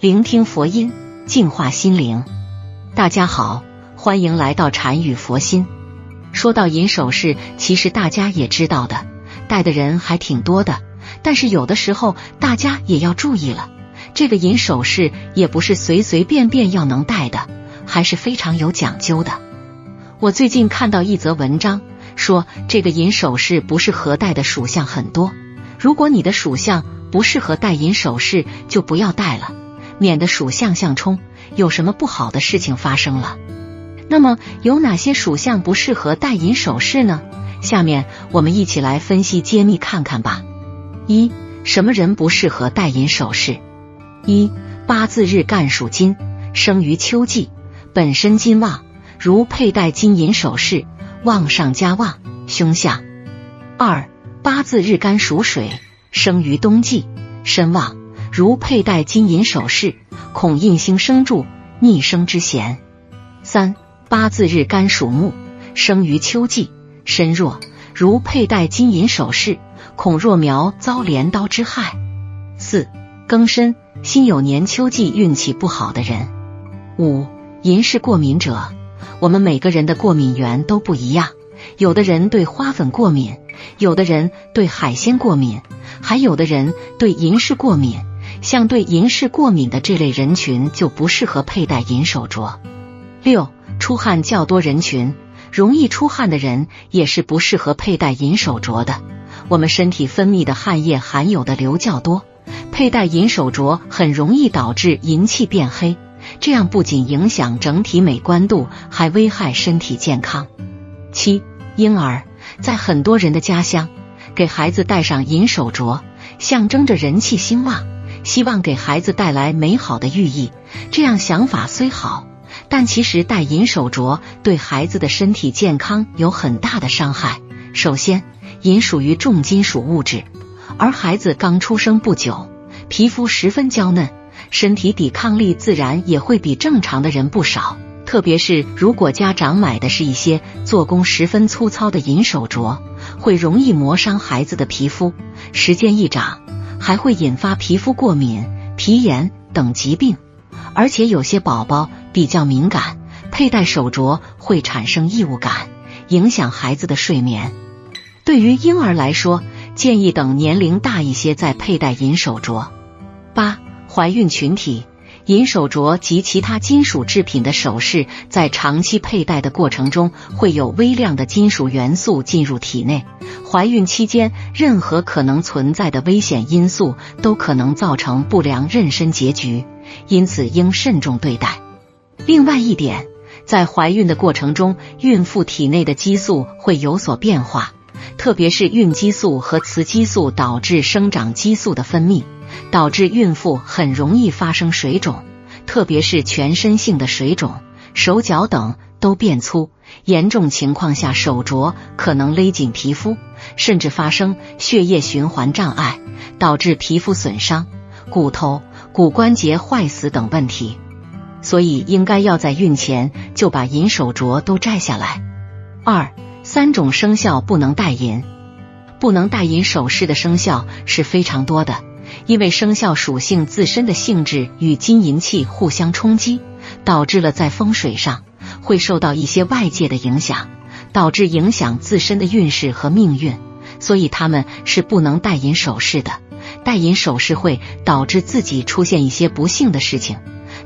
聆听佛音，净化心灵。大家好，欢迎来到禅语佛心。说到银首饰，其实大家也知道的，戴的人还挺多的。但是有的时候大家也要注意了，这个银首饰也不是随随便便要能戴的，还是非常有讲究的。我最近看到一则文章，说这个银首饰不适合戴的属相很多。如果你的属相不适合戴银首饰，就不要戴了。免得属相相冲，有什么不好的事情发生了？那么有哪些属相不适合戴银首饰呢？下面我们一起来分析揭秘看看吧。一、什么人不适合戴银首饰？一、八字日干属金，生于秋季，本身金旺，如佩戴金银首饰，旺上加旺，凶相。二、八字日干属水，生于冬季，身旺。如佩戴金银首饰，恐印星生助，逆生之嫌。三八字日干属木，生于秋季，身弱，如佩戴金银首饰，恐弱苗遭镰刀之害。四庚申辛酉年秋季运气不好的人。五银饰过敏者，我们每个人的过敏源都不一样，有的人对花粉过敏，有的人对海鲜过敏，还有的人对银饰过敏。像对银饰过敏的这类人群就不适合佩戴银手镯。六、出汗较多人群，容易出汗的人也是不适合佩戴银手镯的。我们身体分泌的汗液含有的硫较多，佩戴银手镯很容易导致银器变黑，这样不仅影响整体美观度，还危害身体健康。七、婴儿在很多人的家乡，给孩子戴上银手镯，象征着人气兴旺。希望给孩子带来美好的寓意，这样想法虽好，但其实戴银手镯对孩子的身体健康有很大的伤害。首先，银属于重金属物质，而孩子刚出生不久，皮肤十分娇嫩，身体抵抗力自然也会比正常的人不少。特别是如果家长买的是一些做工十分粗糙的银手镯，会容易磨伤孩子的皮肤，时间一长。还会引发皮肤过敏、皮炎等疾病，而且有些宝宝比较敏感，佩戴手镯会产生异物感，影响孩子的睡眠。对于婴儿来说，建议等年龄大一些再佩戴银手镯。八、怀孕群体。银手镯及其他金属制品的首饰，在长期佩戴的过程中，会有微量的金属元素进入体内。怀孕期间，任何可能存在的危险因素都可能造成不良妊娠结局，因此应慎重对待。另外一点，在怀孕的过程中，孕妇体内的激素会有所变化，特别是孕激素和雌激素导致生长激素的分泌。导致孕妇很容易发生水肿，特别是全身性的水肿，手脚等都变粗，严重情况下手镯可能勒紧皮肤，甚至发生血液循环障碍，导致皮肤损伤、骨头、骨关节坏死等问题。所以应该要在孕前就把银手镯都摘下来。二三种生肖不能戴银，不能戴银首饰的生肖是非常多的。因为生肖属性自身的性质与金银器互相冲击，导致了在风水上会受到一些外界的影响，导致影响自身的运势和命运，所以他们是不能戴银首饰的。戴银首饰会导致自己出现一些不幸的事情。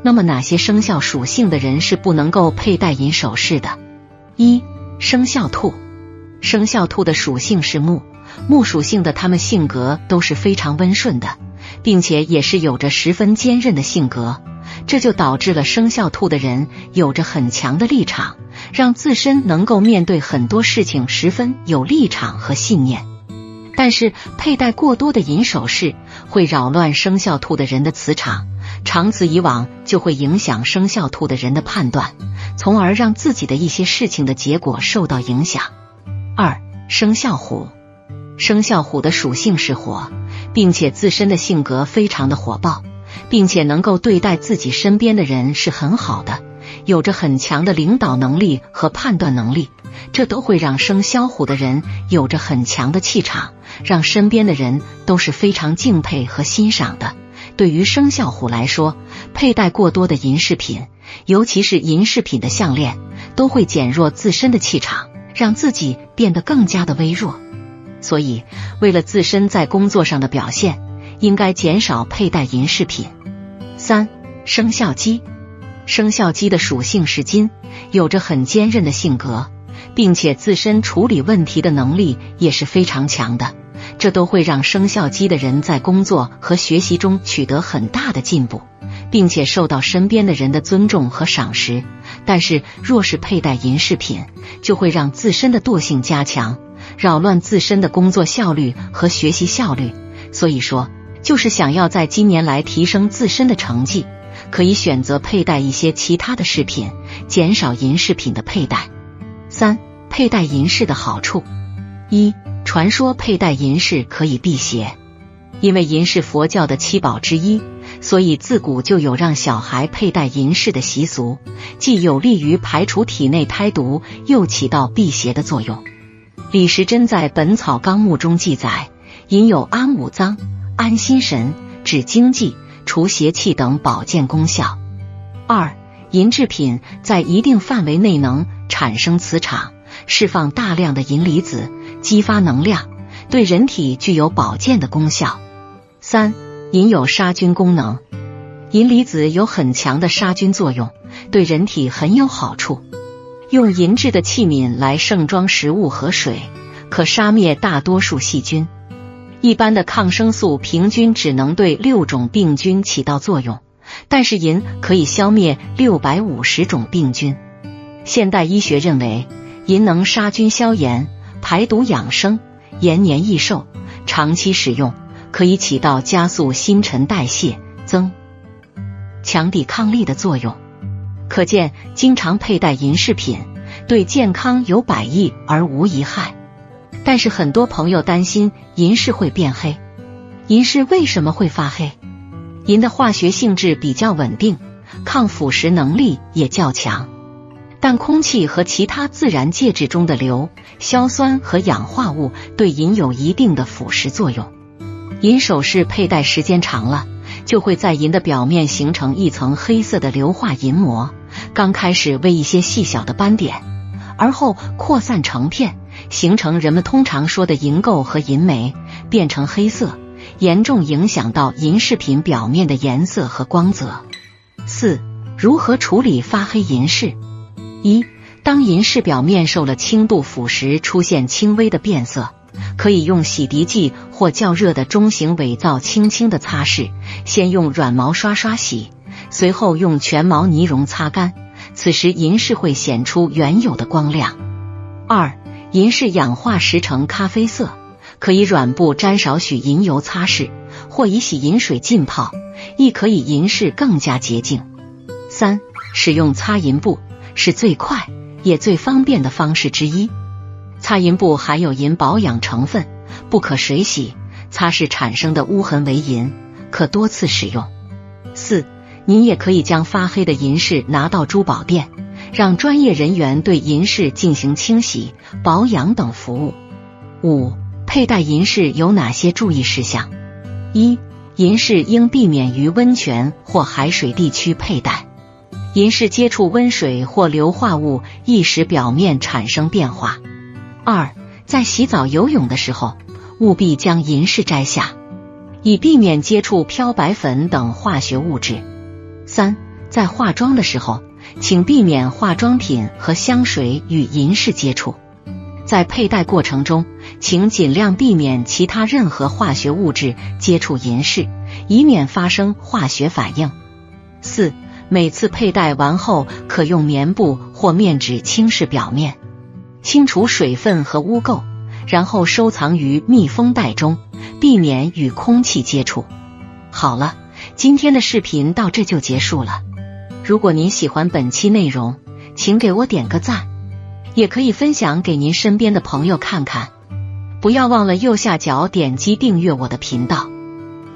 那么哪些生肖属性的人是不能够佩戴银首饰的？一、生肖兔，生肖兔的属性是木。木属性的，他们性格都是非常温顺的，并且也是有着十分坚韧的性格，这就导致了生肖兔的人有着很强的立场，让自身能够面对很多事情十分有立场和信念。但是佩戴过多的银首饰会扰乱生肖兔的人的磁场，长此以往就会影响生肖兔的人的判断，从而让自己的一些事情的结果受到影响。二、生肖虎，生肖虎的属性是火，并且自身的性格非常的火爆，并且能够对待自己身边的人是很好的，有着很强的领导能力和判断能力，这都会让生肖虎的人有着很强的气场，让身边的人都是非常敬佩和欣赏的。对于生肖虎来说，佩戴过多的银饰品，尤其是银饰品的项链，都会减弱自身的气场。让自己变得更加的微弱，所以为了自身在工作上的表现，应该减少佩戴银饰品。三生肖鸡，生肖鸡的属性是金，有着很坚韧的性格，并且自身处理问题的能力也是非常强的，这都会让生肖鸡的人在工作和学习中取得很大的进步。并且受到身边的人的尊重和赏识，但是若是佩戴银饰品，就会让自身的惰性加强，扰乱自身的工作效率和学习效率。所以说，就是想要在今年来提升自身的成绩，可以选择佩戴一些其他的饰品，减少银饰品的佩戴。三、佩戴银饰的好处：一、传说佩戴银饰可以辟邪，因为银是佛教的七宝之一。所以自古就有让小孩佩戴银饰的习俗，既有利于排除体内胎毒，又起到辟邪的作用。李时珍在《本草纲目》中记载，银有安五脏、安心神、止经济、除邪气等保健功效。二、银制品在一定范围内能产生磁场，释放大量的银离子，激发能量，对人体具有保健的功效。三。银有杀菌功能，银离子有很强的杀菌作用，对人体很有好处。用银制的器皿来盛装食物和水，可杀灭大多数细菌。一般的抗生素平均只能对六种病菌起到作用，但是银可以消灭六百五十种病菌。现代医学认为，银能杀菌消炎、排毒养生、延年益寿，长期使用。可以起到加速新陈代谢、增强抵抗力的作用。可见，经常佩戴银饰品对健康有百益而无一害。但是，很多朋友担心银饰会变黑。银饰为什么会发黑？银的化学性质比较稳定，抗腐蚀能力也较强。但空气和其他自然介质中的硫、硝酸和氧化物对银有一定的腐蚀作用。银首饰佩戴时间长了，就会在银的表面形成一层黑色的硫化银膜。刚开始为一些细小的斑点，而后扩散成片，形成人们通常说的银垢和银霉，变成黑色，严重影响到银饰品表面的颜色和光泽。四、如何处理发黑银饰？一、当银饰表面受了轻度腐蚀，出现轻微的变色。可以用洗涤剂或较热的中型伪皂轻轻的擦拭，先用软毛刷刷洗，随后用全毛呢绒擦干。此时银饰会显出原有的光亮。二、银饰氧化时呈咖啡色，可以软布沾少许银油擦拭，或以洗银水浸泡，亦可以银饰更加洁净。三、使用擦银布是最快也最方便的方式之一。擦银布含有银保养成分，不可水洗，擦拭产生的污痕为银，可多次使用。四，您也可以将发黑的银饰拿到珠宝店，让专业人员对银饰进行清洗、保养等服务。五，佩戴银饰有哪些注意事项？一，银饰应避免于温泉或海水地区佩戴，银饰接触温水或硫化物，易使表面产生变化。二，在洗澡、游泳的时候，务必将银饰摘下，以避免接触漂白粉等化学物质。三，在化妆的时候，请避免化妆品和香水与银饰接触。在佩戴过程中，请尽量避免其他任何化学物质接触银饰，以免发生化学反应。四，每次佩戴完后，可用棉布或面纸轻拭表面。清除水分和污垢，然后收藏于密封袋中，避免与空气接触。好了，今天的视频到这就结束了。如果您喜欢本期内容，请给我点个赞，也可以分享给您身边的朋友看看。不要忘了右下角点击订阅我的频道，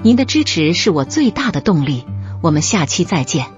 您的支持是我最大的动力。我们下期再见。